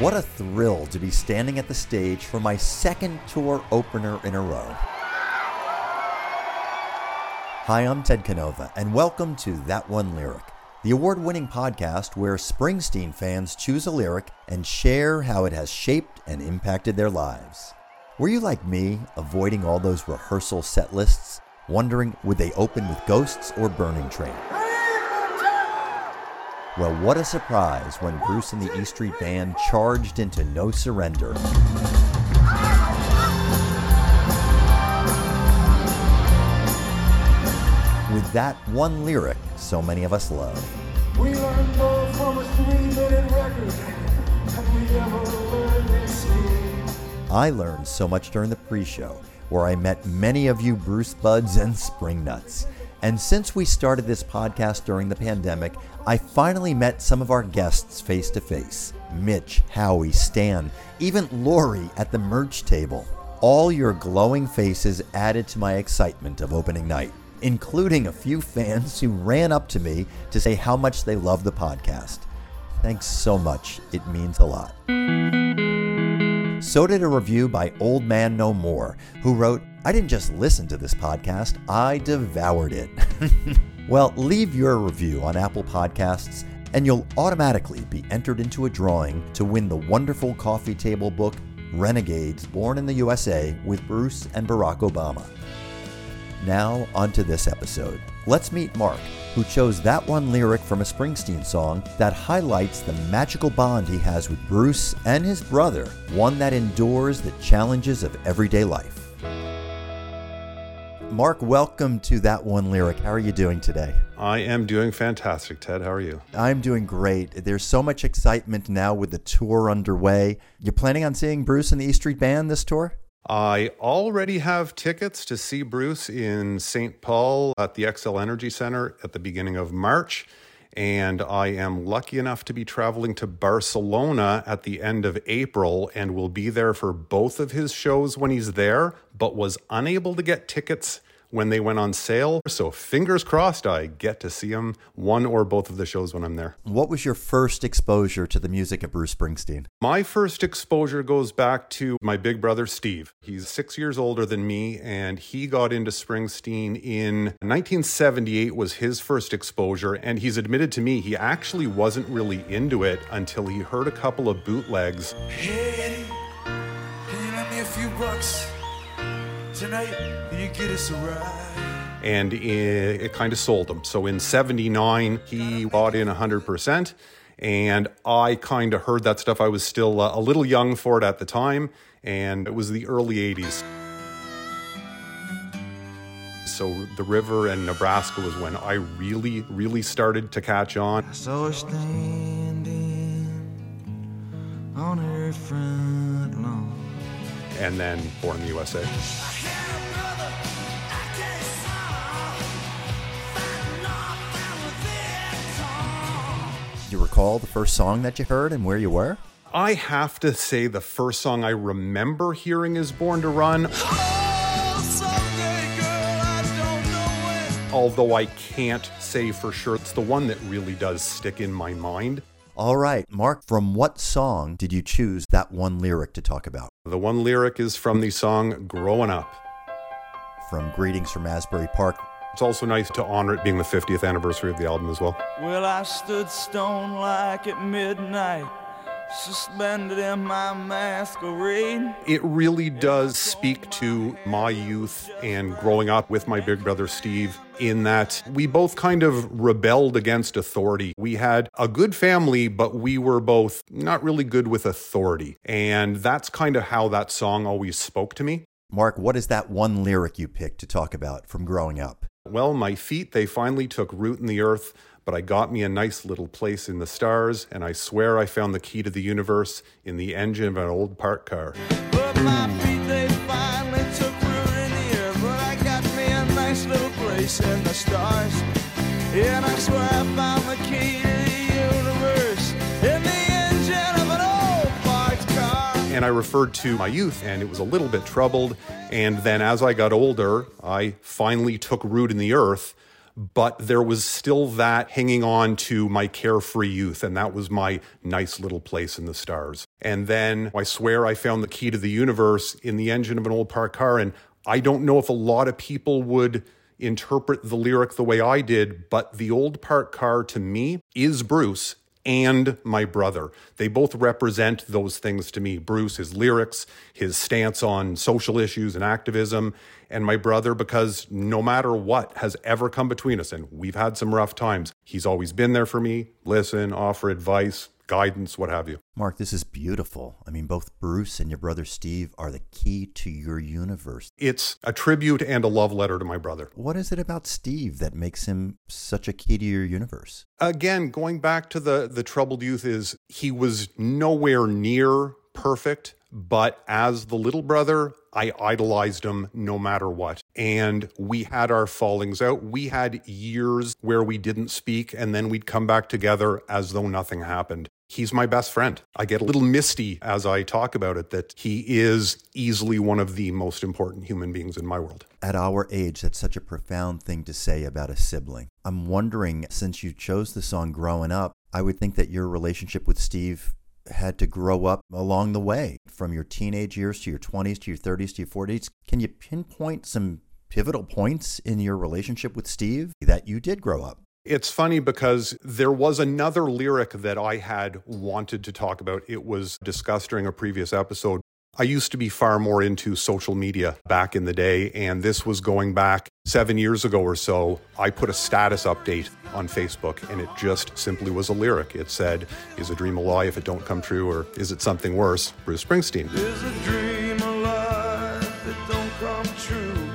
What a thrill to be standing at the stage for my second tour opener in a row. Hi, I'm Ted Canova, and welcome to That One Lyric, the award winning podcast where Springsteen fans choose a lyric and share how it has shaped and impacted their lives. Were you like me, avoiding all those rehearsal set lists, wondering would they open with Ghosts or Burning Train? Well, what a surprise when Bruce and the E Street Band charged into No Surrender. With that one lyric so many of us love. We learned more from a three-minute record than we ever learned. I learned so much during the pre show, where I met many of you Bruce Buds and Spring Nuts. And since we started this podcast during the pandemic, I finally met some of our guests face to face Mitch, Howie, Stan, even Lori at the merch table. All your glowing faces added to my excitement of opening night, including a few fans who ran up to me to say how much they love the podcast. Thanks so much, it means a lot. So did a review by Old Man No More, who wrote, I didn't just listen to this podcast, I devoured it. well, leave your review on Apple Podcasts, and you'll automatically be entered into a drawing to win the wonderful coffee table book, Renegades Born in the USA with Bruce and Barack Obama. Now, onto this episode. Let's meet Mark, who chose that one lyric from a Springsteen song that highlights the magical bond he has with Bruce and his brother, one that endures the challenges of everyday life. Mark, welcome to that one lyric. How are you doing today? I am doing fantastic, Ted. How are you? I'm doing great. There's so much excitement now with the tour underway. You planning on seeing Bruce and the E Street Band this tour? I already have tickets to see Bruce in St. Paul at the Xcel Energy Center at the beginning of March. And I am lucky enough to be traveling to Barcelona at the end of April and will be there for both of his shows when he's there, but was unable to get tickets when they went on sale. So fingers crossed I get to see them one or both of the shows when I'm there. What was your first exposure to the music of Bruce Springsteen? My first exposure goes back to my big brother Steve. He's six years older than me, and he got into Springsteen in 1978 was his first exposure. And he's admitted to me he actually wasn't really into it until he heard a couple of bootlegs. Hey, Eddie, can you lend me a few bucks tonight? You get us a ride? and it, it kind of sold him. So in 79, he bought in 100%. And I kind of heard that stuff. I was still uh, a little young for it at the time, and it was the early 80s. So the river and Nebraska was when I really, really started to catch on. I saw her standing on her front lawn. And then Born in the USA. Do you recall the first song that you heard and where you were? I have to say the first song I remember hearing is Born to Run. although I can't say for sure. It's the one that really does stick in my mind. All right, Mark, from what song did you choose that one lyric to talk about? The one lyric is from the song Growing Up. From Greetings from Asbury Park. It's also nice to honor it being the 50th anniversary of the album as well. Well, I stood stone like at midnight, suspended in my masquerade. It really does speak to my youth and growing up with my big brother Steve, in that we both kind of rebelled against authority. We had a good family, but we were both not really good with authority. And that's kind of how that song always spoke to me. Mark, what is that one lyric you picked to talk about from growing up? Well, my feet, they finally took root in the earth, but I got me a nice little place in the stars, and I swear I found the key to the universe in the engine of an old parked car. But my feet, they finally took root in the air. But I got me a nice little place in the stars. And I swear I found the key to the universe in the engine of an old parked car. And I referred to my youth, and it was a little bit troubled. And then as I got older, I finally took root in the earth. But there was still that hanging on to my carefree youth. And that was my nice little place in the stars. And then I swear I found the key to the universe in the engine of an old park car. And I don't know if a lot of people would interpret the lyric the way I did, but the old park car to me is Bruce and my brother. They both represent those things to me. Bruce, his lyrics, his stance on social issues and activism, and my brother, because no matter what has ever come between us, and we've had some rough times, he's always been there for me, listen, offer advice, guidance, what have you. Mark, this is beautiful. I mean, both Bruce and your brother Steve are the key to your universe. It's a tribute and a love letter to my brother. What is it about Steve that makes him such a key to your universe? Again, going back to the the troubled youth is he was nowhere near perfect, but as the little brother, I idolized him no matter what. And we had our fallings out. We had years where we didn't speak, and then we'd come back together as though nothing happened. He's my best friend. I get a little misty as I talk about it that he is easily one of the most important human beings in my world. At our age, that's such a profound thing to say about a sibling. I'm wondering, since you chose the song growing up, I would think that your relationship with Steve had to grow up along the way from your teenage years to your 20s to your 30s to your 40s. Can you pinpoint some pivotal points in your relationship with Steve that you did grow up? It's funny because there was another lyric that I had wanted to talk about. It was discussed during a previous episode. I used to be far more into social media back in the day, and this was going back seven years ago or so. I put a status update on Facebook, and it just simply was a lyric. It said, Is a dream a lie if it don't come true, or is it something worse? Bruce Springsteen. Is a dream a lie that don't come true?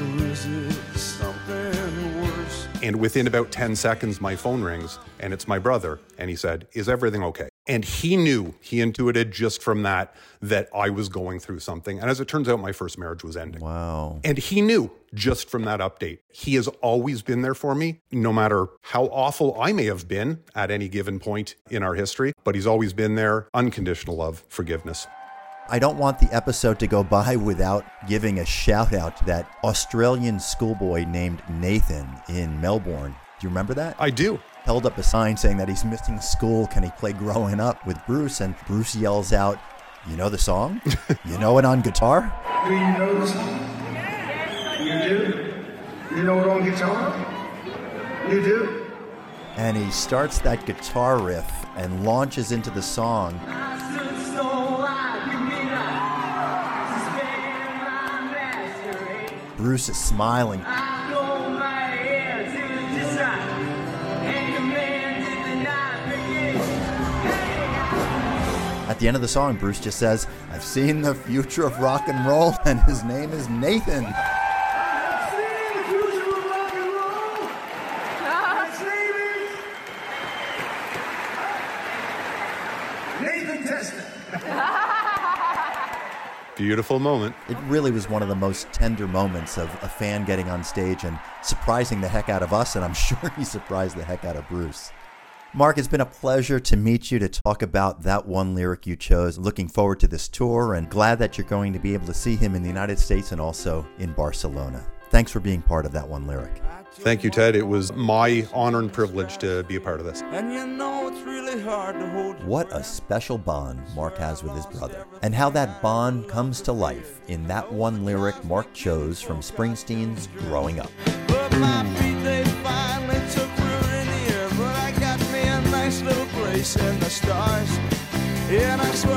Or is it something worse? And within about 10 seconds, my phone rings and it's my brother. And he said, Is everything okay? And he knew, he intuited just from that, that I was going through something. And as it turns out, my first marriage was ending. Wow. And he knew just from that update. He has always been there for me, no matter how awful I may have been at any given point in our history, but he's always been there. Unconditional love, forgiveness. I don't want the episode to go by without giving a shout out to that Australian schoolboy named Nathan in Melbourne. Do you remember that? I do. Held up a sign saying that he's missing school. Can he play growing up with Bruce? And Bruce yells out, You know the song? you know it on guitar? Do you know the song? You do? You know it on guitar? You do? And he starts that guitar riff and launches into the song. Bruce is smiling. At the end of the song, Bruce just says, I've seen the future of rock and roll, and his name is Nathan. Nathan Beautiful moment. It really was one of the most tender moments of a fan getting on stage and surprising the heck out of us, and I'm sure he surprised the heck out of Bruce. Mark, it's been a pleasure to meet you to talk about that one lyric you chose. Looking forward to this tour and glad that you're going to be able to see him in the United States and also in Barcelona. Thanks for being part of that one lyric. Thank you, Ted. It was my honor and privilege to be a part of this. And you know it's really hard to hold. What a special bond Mark has with his brother, and how that bond comes to life in that one lyric Mark chose from Springsteen's Growing Up. In the stars. And I swear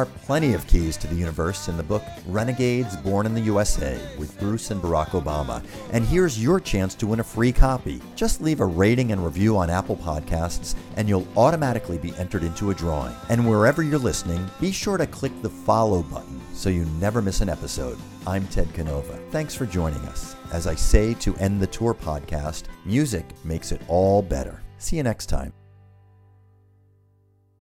are plenty of keys to the universe in the book Renegades Born in the USA with Bruce and Barack Obama. And here's your chance to win a free copy. Just leave a rating and review on Apple Podcasts, and you'll automatically be entered into a drawing. And wherever you're listening, be sure to click the follow button so you never miss an episode. I'm Ted Canova. Thanks for joining us. As I say to end the tour podcast, music makes it all better. See you next time.